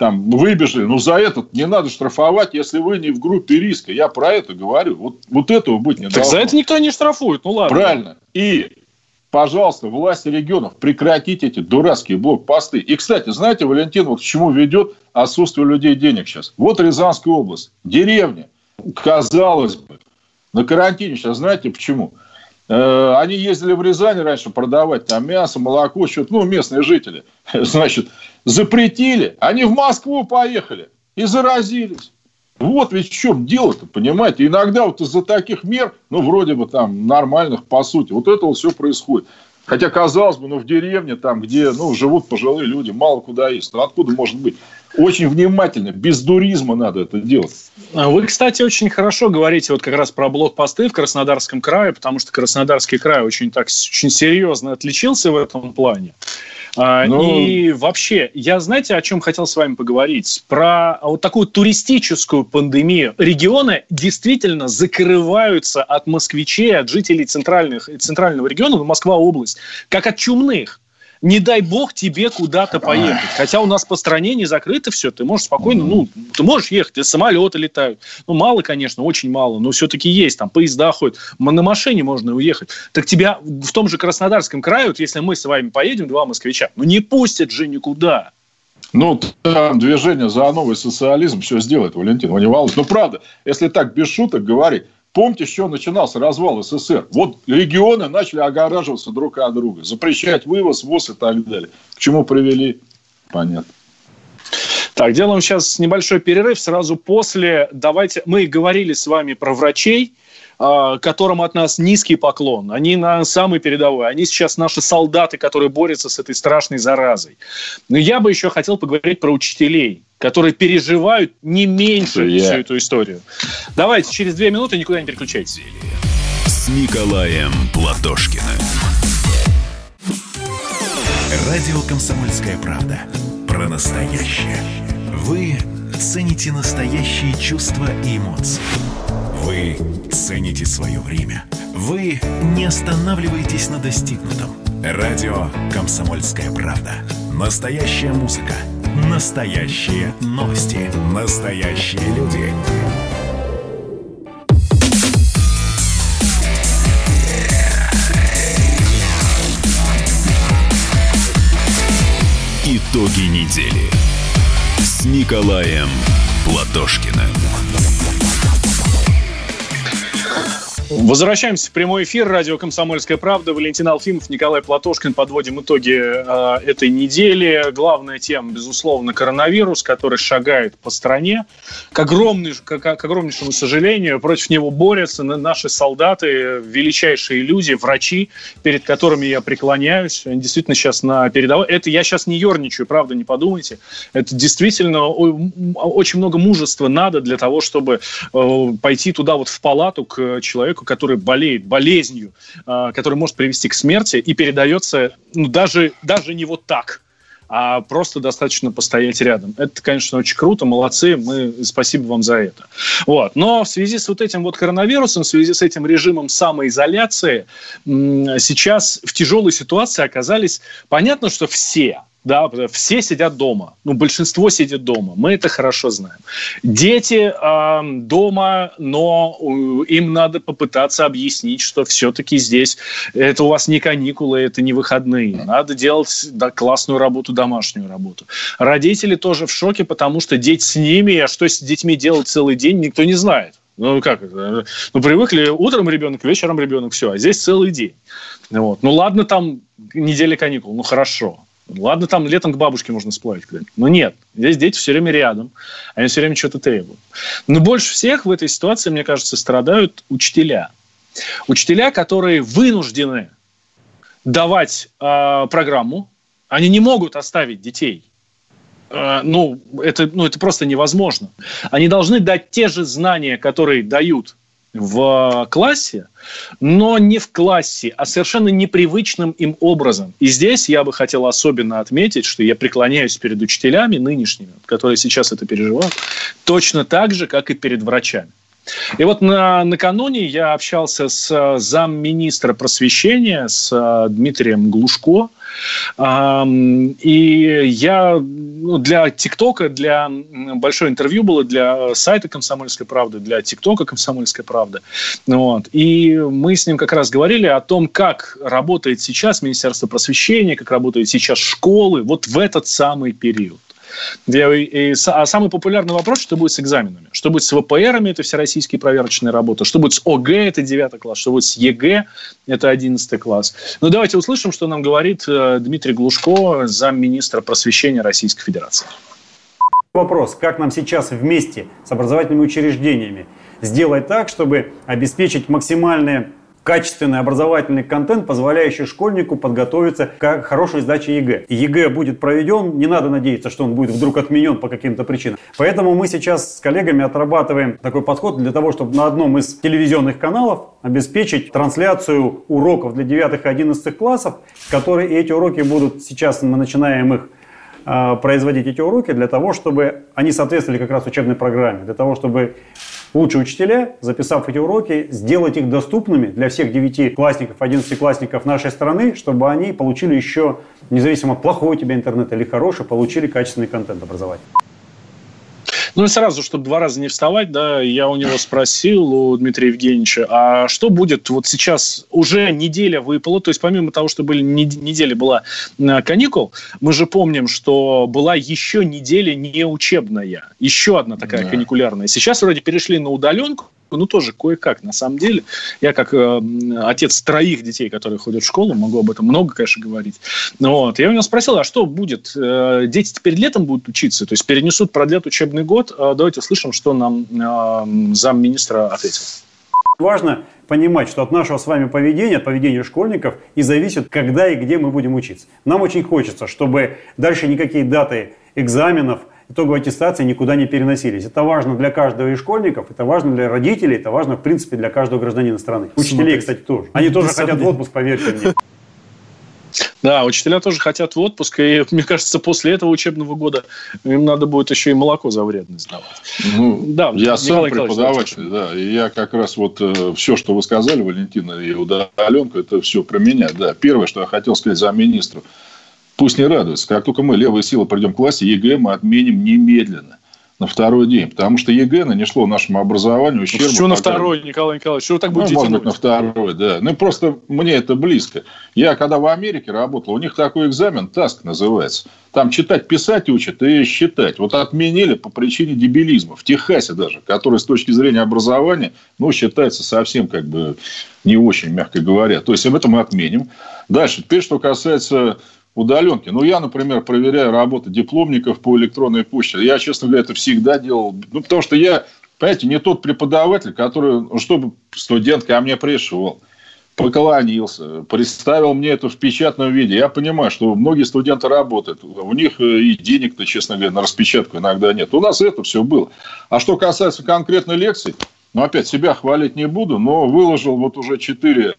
Speaker 3: там выбежали, ну за этот не надо штрафовать, если вы не в группе риска. Я про это говорю. Вот, вот этого быть не так должно.
Speaker 2: за это никто не штрафует, ну ладно.
Speaker 3: Правильно. И, пожалуйста, власти регионов, прекратите эти дурацкие блокпосты. И, кстати, знаете, Валентин, вот к чему ведет отсутствие людей денег сейчас? Вот Рязанская область, деревня, казалось бы, на карантине сейчас, знаете почему? Они ездили в Рязань раньше продавать там мясо, молоко, что-то, ну, местные жители. Значит, запретили, они в Москву поехали и заразились. Вот ведь в чем дело-то, понимаете? Иногда вот из-за таких мер, ну, вроде бы там нормальных, по сути, вот это вот все происходит. Хотя, казалось бы, ну, в деревне, там, где, ну, живут пожилые люди, мало куда есть. Ну, откуда может быть? Очень внимательно, без дуризма надо это делать.
Speaker 2: А вы, кстати, очень хорошо говорите вот как раз про блокпосты в Краснодарском крае, потому что Краснодарский край очень так очень серьезно отличился в этом плане. А, ну... И вообще, я, знаете, о чем хотел с вами поговорить? Про вот такую туристическую пандемию. Регионы действительно закрываются от москвичей, от жителей центральных, центрального региона, Москва область, как от чумных не дай бог тебе куда-то поехать. Хотя у нас по стране не закрыто все, ты можешь спокойно, ну, ты можешь ехать, и самолеты летают. Ну, мало, конечно, очень мало, но все-таки есть, там поезда ходят, на машине можно уехать. Так тебя в том же Краснодарском крае, вот если мы с вами поедем, два москвича, ну не пустят же никуда.
Speaker 3: Ну, там движение за новый социализм все сделает, Валентин, вы не волнуйтесь. Ну, правда, если так без шуток говорить, Помните, с чего начинался развал СССР? Вот регионы начали огораживаться друг от друга, запрещать вывоз, ввоз и так далее. К чему привели? Понятно.
Speaker 2: Так, делаем сейчас небольшой перерыв. Сразу после давайте... Мы говорили с вами про врачей, которым от нас низкий поклон. Они на самой передовой. Они сейчас наши солдаты, которые борются с этой страшной заразой. Но я бы еще хотел поговорить про учителей, которые переживают не меньше я. всю эту историю. Давайте, через две минуты никуда не переключайтесь.
Speaker 1: С Николаем Платошкиным. Радио «Комсомольская правда». Про настоящее. Вы цените настоящие чувства и эмоции. Вы цените свое время. Вы не останавливаетесь на достигнутом. Радио «Комсомольская правда». Настоящая музыка. Настоящие новости. Настоящие люди. Итоги недели с Николаем Платошкиным.
Speaker 2: Возвращаемся в прямой эфир. Радио «Комсомольская правда». Валентин Алфимов, Николай Платошкин. Подводим итоги э, этой недели. Главная тема, безусловно, коронавирус, который шагает по стране. К, огромный, к, к огромнейшему сожалению, против него борются наши солдаты, величайшие люди, врачи, перед которыми я преклоняюсь. Они действительно сейчас на передовой. Это я сейчас не ерничаю, правда, не подумайте. Это действительно очень много мужества надо для того, чтобы э, пойти туда вот в палату к человеку, человеку, который болеет болезнью, а, которая может привести к смерти и передается ну, даже, даже не вот так, а просто достаточно постоять рядом. Это, конечно, очень круто, молодцы, мы спасибо вам за это. Вот. Но в связи с вот этим вот коронавирусом, в связи с этим режимом самоизоляции, сейчас в тяжелой ситуации оказались, понятно, что все, да, все сидят дома. Ну, большинство сидит дома. Мы это хорошо знаем. Дети э, дома, но им надо попытаться объяснить, что все-таки здесь это у вас не каникулы, это не выходные. Надо делать да, классную работу, домашнюю работу. Родители тоже в шоке, потому что дети с ними, а что с детьми делать целый день, никто не знает. Ну, как? Ну, привыкли утром ребенок, вечером ребенок, все. А здесь целый день. Вот. Ну, ладно, там неделя каникул, ну, хорошо. Ладно, там летом к бабушке можно сплавить куда-нибудь. Но нет, здесь дети все время рядом. Они все время что-то требуют. Но больше всех в этой ситуации, мне кажется, страдают учителя. Учителя, которые вынуждены давать э, программу, они не могут оставить детей. Э, ну, это, ну, это просто невозможно. Они должны дать те же знания, которые дают в классе, но не в классе, а совершенно непривычным им образом. И здесь я бы хотел особенно отметить, что я преклоняюсь перед учителями нынешними, которые сейчас это переживают, точно так же, как и перед врачами. И вот на, накануне я общался с э, замминистра просвещения, с э, Дмитрием Глушко, и я ну, для ТикТока, для большое интервью было для сайта «Комсомольской правды», для ТикТока «Комсомольская правда». Вот. И мы с ним как раз говорили о том, как работает сейчас Министерство просвещения, как работают сейчас школы вот в этот самый период. А самый популярный вопрос, что будет с экзаменами? Что будет с ВПРами, это всероссийские проверочные работы? Что будет с ОГЭ, это 9 класс? Что будет с ЕГЭ, это 11 класс? Ну, давайте услышим, что нам говорит э, Дмитрий Глушко, замминистра просвещения Российской Федерации.
Speaker 7: Вопрос, как нам сейчас вместе с образовательными учреждениями сделать так, чтобы обеспечить максимальное качественный образовательный контент, позволяющий школьнику подготовиться к хорошей сдаче ЕГЭ. ЕГЭ будет проведен, не надо надеяться, что он будет вдруг отменен по каким-то причинам. Поэтому мы сейчас с коллегами отрабатываем такой подход для того, чтобы на одном из телевизионных каналов обеспечить трансляцию уроков для 9 и 11 классов, которые эти уроки будут, сейчас мы начинаем их а, производить эти уроки для того, чтобы они соответствовали как раз учебной программе, для того, чтобы лучшие учителя, записав эти уроки, сделать их доступными для всех 9-классников, 11-классников нашей страны, чтобы они получили еще, независимо от плохой у тебя интернет или хороший, получили качественный контент образовательный.
Speaker 2: Ну и сразу, чтобы два раза не вставать, да, я у него спросил, у Дмитрия Евгеньевича, а что будет вот сейчас, уже неделя выпала, то есть помимо того, что были неделя была каникул, мы же помним, что была еще неделя неучебная, еще одна такая да. каникулярная. Сейчас вроде перешли на удаленку, ну, тоже кое-как, на самом деле. Я как э, отец троих детей, которые ходят в школу, могу об этом много, конечно, говорить. Вот. Я у него спросил, а что будет? Э, дети теперь летом будут учиться? То есть перенесут, продлят учебный год? Э, давайте услышим, что нам э, замминистра ответил.
Speaker 7: Важно понимать, что от нашего с вами поведения, от поведения школьников и зависит, когда и где мы будем учиться. Нам очень хочется, чтобы дальше никакие даты экзаменов, итоговой аттестации никуда не переносились. Это важно для каждого из школьников, это важно для родителей, это важно, в принципе, для каждого гражданина страны. Учителей, кстати, тоже. Они тоже хотят в отпуск, поверьте мне.
Speaker 2: Да, учителя тоже хотят в отпуск, и мне кажется, после этого учебного года им надо будет еще и молоко за вредность сдавать.
Speaker 3: Ну, да, я сам преподаватель, да, и я как раз вот э, все, что вы сказали, Валентина, и удаленка, это все про меня, да. Первое, что я хотел сказать за министру, Пусть не радуется. Как только мы, левые силы, придем к власти, ЕГЭ мы отменим немедленно на второй день. Потому что ЕГЭ нанесло нашему образованию ущерб.
Speaker 2: Ну, что на второй, Николай Николаевич? Что вы так будете
Speaker 3: ну, может быть, на второй, да. Ну, просто мне это близко. Я, когда в Америке работал, у них такой экзамен, TASC называется. Там читать, писать учат и считать. Вот отменили по причине дебилизма. В Техасе даже, который с точки зрения образования, ну, считается совсем как бы не очень, мягко говоря. То есть, об этом мы отменим. Дальше. Теперь, что касается удаленки. Ну, я, например, проверяю работу дипломников по электронной почте. Я, честно говоря, это всегда делал. Ну, потому что я, понимаете, не тот преподаватель, который, ну, чтобы студент ко мне пришел, поклонился, представил мне это в печатном виде. Я понимаю, что многие студенты работают. У них э, и денег-то, честно говоря, на распечатку иногда нет. У нас это все было. А что касается конкретной лекции, ну, опять себя хвалить не буду, но выложил вот уже четыре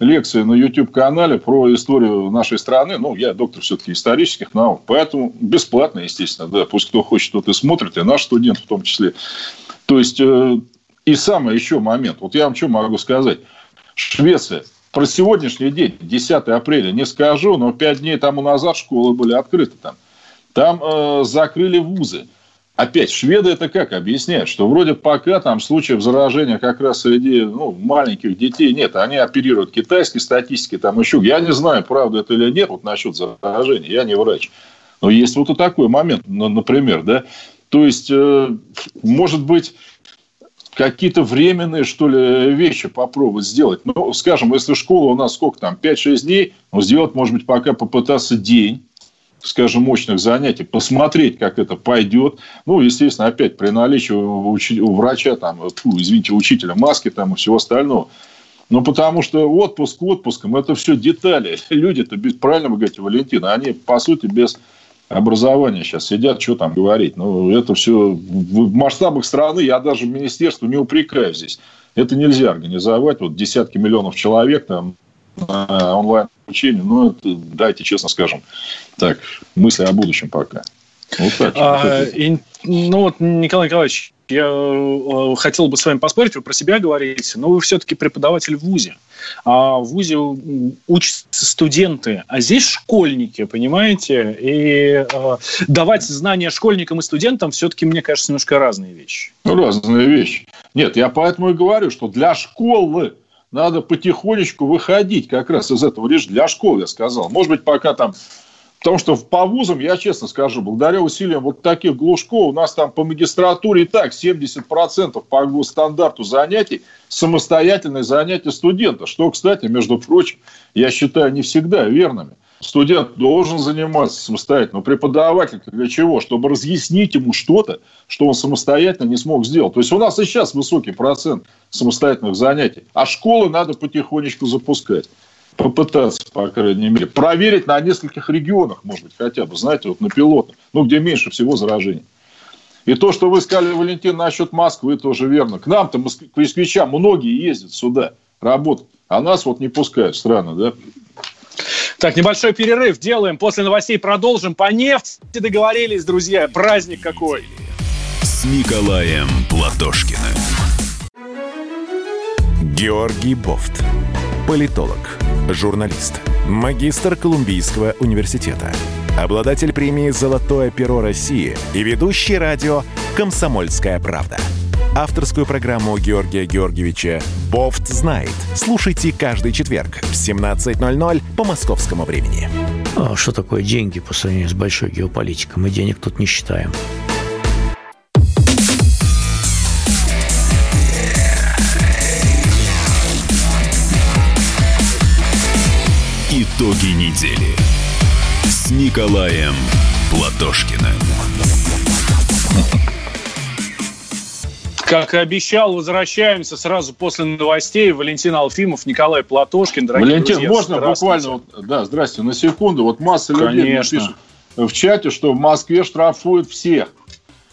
Speaker 3: лекции на YouTube-канале про историю нашей страны. Ну, я доктор все-таки исторических наук, поэтому бесплатно, естественно, да, пусть кто хочет, тот и смотрит, и наш студент в том числе. То есть, э, и самый еще момент, вот я вам что могу сказать. Швеция, про сегодняшний день, 10 апреля, не скажу, но 5 дней тому назад школы были открыты там. Там э, закрыли вузы. Опять, шведы это как объясняют? Что вроде пока там случаев заражения как раз среди ну, маленьких детей нет. Они оперируют китайской статистикой, там еще. Я не знаю, правда это или нет, вот насчет заражения. Я не врач. Но есть вот такой момент, например, да. То есть, э, может быть, какие-то временные, что ли, вещи попробовать сделать. Ну, скажем, если школа у нас сколько там, 5-6 дней, ну, сделать, может быть, пока попытаться день скажем, мощных занятий, посмотреть, как это пойдет. Ну, естественно, опять при наличии у, у врача, там, фу, извините, учителя маски там и всего остального. Ну, потому что отпуск отпуском, это все детали. Люди-то, правильно вы говорите, Валентина, они, по сути, без образования сейчас сидят, что там говорить. Ну, это все в масштабах страны, я даже министерству не упрекаю здесь. Это нельзя организовать. Вот десятки миллионов человек там онлайн обучению, ну, это, дайте честно скажем, так, мысли о будущем пока.
Speaker 2: Вот так. А, и, ну вот, Николай Николаевич, я э, хотел бы с вами поспорить, вы про себя говорите, но вы все-таки преподаватель в ВУЗе. А в ВУЗе учатся студенты, а здесь школьники, понимаете? И э, давать знания школьникам и студентам все-таки, мне кажется, немножко разные вещи.
Speaker 3: Разные вещи. Нет, я поэтому и говорю, что для школы надо потихонечку выходить как раз из этого режима. Для школ, я сказал. Может быть, пока там... Потому что по вузам, я честно скажу, благодаря усилиям вот таких глушков, у нас там по магистратуре и так 70% по госстандарту занятий самостоятельные занятия студента. Что, кстати, между прочим, я считаю не всегда верными. Студент должен заниматься самостоятельно. Но преподаватель для чего? Чтобы разъяснить ему что-то, что он самостоятельно не смог сделать. То есть у нас и сейчас высокий процент самостоятельных занятий. А школы надо потихонечку запускать. Попытаться, по крайней мере. Проверить на нескольких регионах, может быть, хотя бы, знаете, вот на пилотах. Ну, где меньше всего заражений. И то, что вы сказали, Валентин, насчет Москвы, тоже верно. К нам-то, москвичам, многие ездят сюда работать. А нас вот не пускают. Странно, да?
Speaker 2: Так, небольшой перерыв делаем. После новостей продолжим. По нефти договорились, друзья. Праздник какой.
Speaker 1: С Николаем Платошкиным. Георгий Бофт. Политолог, журналист, магистр Колумбийского университета, обладатель премии «Золотое перо России» и ведущий радио «Комсомольская правда» авторскую программу Георгия Георгиевича «Бофт знает». Слушайте каждый четверг в 17.00 по московскому времени.
Speaker 8: А что такое деньги по сравнению с большой геополитикой? Мы денег тут не считаем.
Speaker 1: Итоги недели с Николаем Платошкиным.
Speaker 2: Как и обещал, возвращаемся сразу после новостей. Валентин Алфимов, Николай Платошкин.
Speaker 3: Дорогие Валентин, друзья, можно буквально, вот, да, здрасте, на секунду. Вот масса людей пишет в чате, что в Москве штрафуют всех.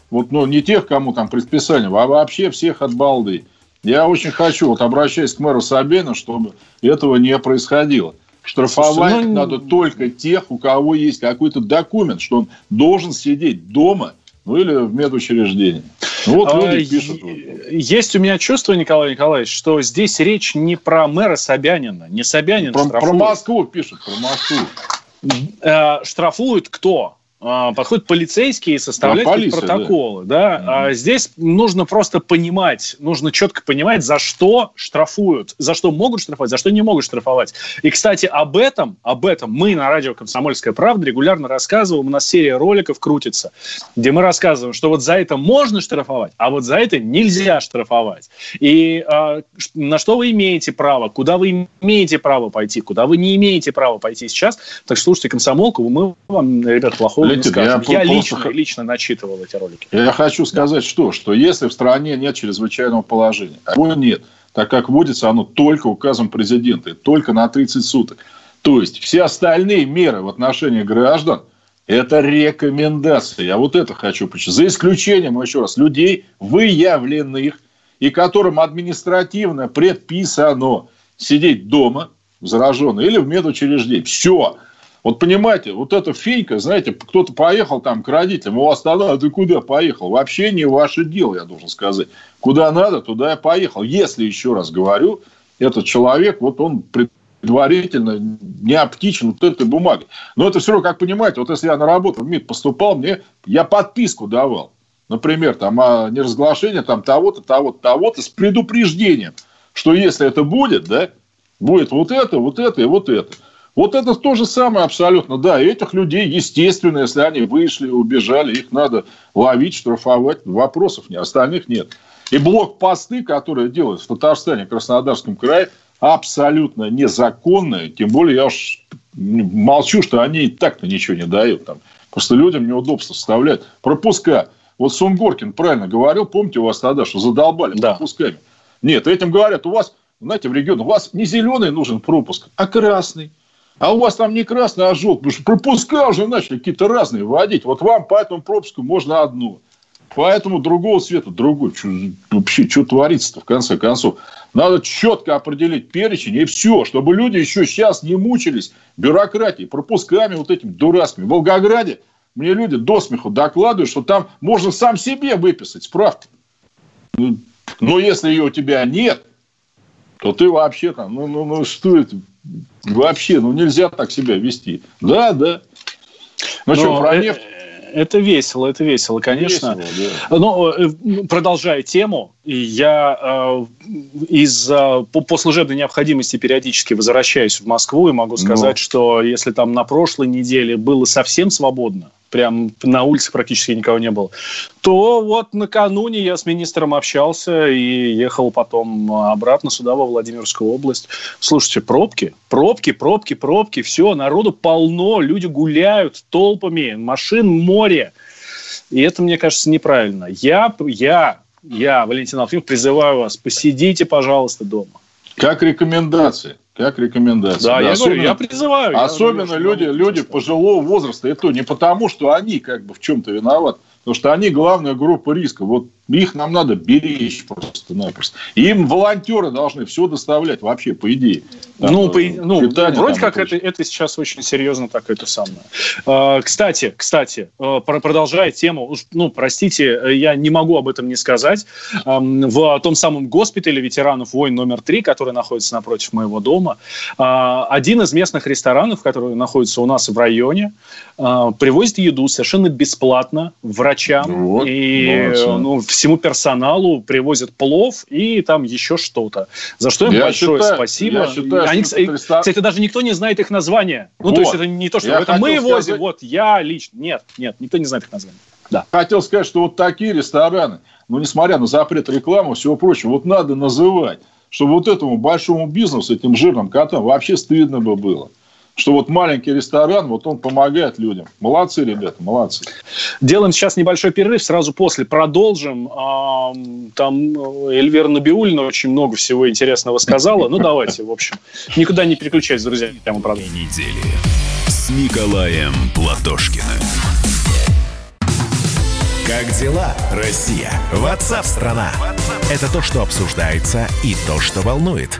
Speaker 3: Вот, ну, не тех, кому там предписание, а вообще всех от балды. Я очень хочу, вот обращаясь к мэру Собянину, чтобы этого не происходило. Штрафовать Слушайте, ну... надо только тех, у кого есть какой-то документ, что он должен сидеть дома, ну или в медучреждении.
Speaker 2: Ну, вот люди а, пишут. Есть у меня чувство, Николай Николаевич, что здесь речь не про мэра Собянина, не Собянин
Speaker 3: про, штрафует. Про Москву пишут, про Москву.
Speaker 2: Э, штрафует кто? А, подходят полицейские и составляют да, полиция, протоколы. Да. Да? А здесь нужно просто понимать, нужно четко понимать, за что штрафуют, за что могут штрафовать, за что не могут штрафовать. И, кстати, об этом, об этом мы на радио «Комсомольская правда» регулярно рассказываем. У нас серия роликов крутится, где мы рассказываем, что вот за это можно штрафовать, а вот за это нельзя штрафовать. И а, на что вы имеете право, куда вы имеете право пойти, куда вы не имеете права пойти сейчас. Так что слушайте «Комсомолку», мы вам, ребят, плохого Леонид, я, я лично, лично начитывал эти ролики.
Speaker 3: Я хочу сказать, да. что, что если в стране нет чрезвычайного положения, а его нет, так как вводится оно только указом президента, только на 30 суток. То есть, все остальные меры в отношении граждан – это рекомендации. Я вот это хочу почитать. За исключением, еще раз, людей, выявленных, и которым административно предписано сидеть дома, зараженные, или в медучреждении. Все. Вот понимаете, вот эта фейка, знаете, кто-то поехал там к родителям, у вас тогда, а ты куда поехал? Вообще не ваше дело, я должен сказать. Куда надо, туда я поехал. Если, еще раз говорю, этот человек, вот он предварительно не обтичен вот этой бумагой. Но это все равно, как понимаете, вот если я на работу в МИД поступал, мне я подписку давал. Например, там о неразглашении там того-то, того-то, того-то с предупреждением, что если это будет, да, будет вот это, вот это и вот это. Вот это то же самое абсолютно, да. И этих людей, естественно, если они вышли, убежали, их надо ловить, штрафовать. Вопросов нет, остальных нет. И блокпосты, которые делают в Татарстане, Краснодарском крае, абсолютно незаконные. Тем более, я уж молчу, что они и так-то ничего не дают. Там. Просто людям неудобство составляют. Пропуска. Вот Сунгоркин правильно говорил, помните у вас тогда, что задолбали да. пропусками. Нет, этим говорят, у вас, знаете, в регионе, у вас не зеленый нужен пропуск, а красный. А у вас там не красный, а желтый. Потому что пропуска уже начали какие-то разные вводить. Вот вам по этому пропуску можно одно. Поэтому другого цвета другой. Что, вообще, что творится-то в конце концов? Надо четко определить перечень и все, чтобы люди еще сейчас не мучились бюрократией, пропусками вот этими дурацкими. В Волгограде мне люди до смеху докладывают, что там можно сам себе выписать справку. Ну, но если ее у тебя нет, то ты вообще там, ну, ну, ну что это? Вообще, ну нельзя так себя вести. Да, да.
Speaker 2: Ну что, про э, нефть? Это весело, это весело, конечно. Весело, да. Но э, продолжая тему, я э, из по, по служебной необходимости периодически возвращаюсь в Москву и могу сказать, ну. что если там на прошлой неделе было совсем свободно, прям на улице практически никого не было, то вот накануне я с министром общался и ехал потом обратно сюда, во Владимирскую область. Слушайте, пробки, пробки, пробки, пробки, все, народу полно, люди гуляют толпами, машин море. И это, мне кажется, неправильно. Я, я, я, Валентин Алфимов, призываю вас, посидите, пожалуйста, дома.
Speaker 3: Как рекомендации. Как рекомендация.
Speaker 2: Да, да я особенно, говорю, я призываю.
Speaker 3: Особенно я люди, люди пожилого возраста. И то не потому, что они как бы в чем-то виноваты, потому что они главная группа риска. Вот их нам надо беречь просто-напросто. Им волонтеры должны все доставлять вообще, по идее.
Speaker 2: Там, ну, по, ну вроде как это, это сейчас очень серьезно так это самое. А, кстати, кстати, а, продолжая тему, ну, простите, я не могу об этом не сказать. В том самом госпитале ветеранов войн номер три, который находится напротив моего дома, а, один из местных ресторанов, который находится у нас в районе, привозит еду совершенно бесплатно врачам вот, и ну, всему персоналу привозят плов и там еще что-то. За что им я большое считаю, спасибо. Я считаю, Они, что кстати, даже никто не знает их название. Ну, вот. то есть это не то, что я это мы сказать... возим, вот я лично. Нет, нет, никто не знает их название.
Speaker 3: Да. Хотел сказать, что вот такие рестораны, ну, несмотря на запрет рекламы и всего прочего, вот надо называть, чтобы вот этому большому бизнесу, этим жирным котам вообще стыдно бы было что вот маленький ресторан, вот он помогает людям. Молодцы, ребята, молодцы.
Speaker 2: Делаем сейчас небольшой перерыв, сразу после продолжим. Там Эльвира Набиулина очень много всего интересного сказала. Ну, давайте, в общем. Никуда не переключайтесь, друзья. Прямо продолжим.
Speaker 1: Недели с Николаем Платошкиным. Как дела, Россия? Ватсап-страна! Это то, что обсуждается и то, что волнует.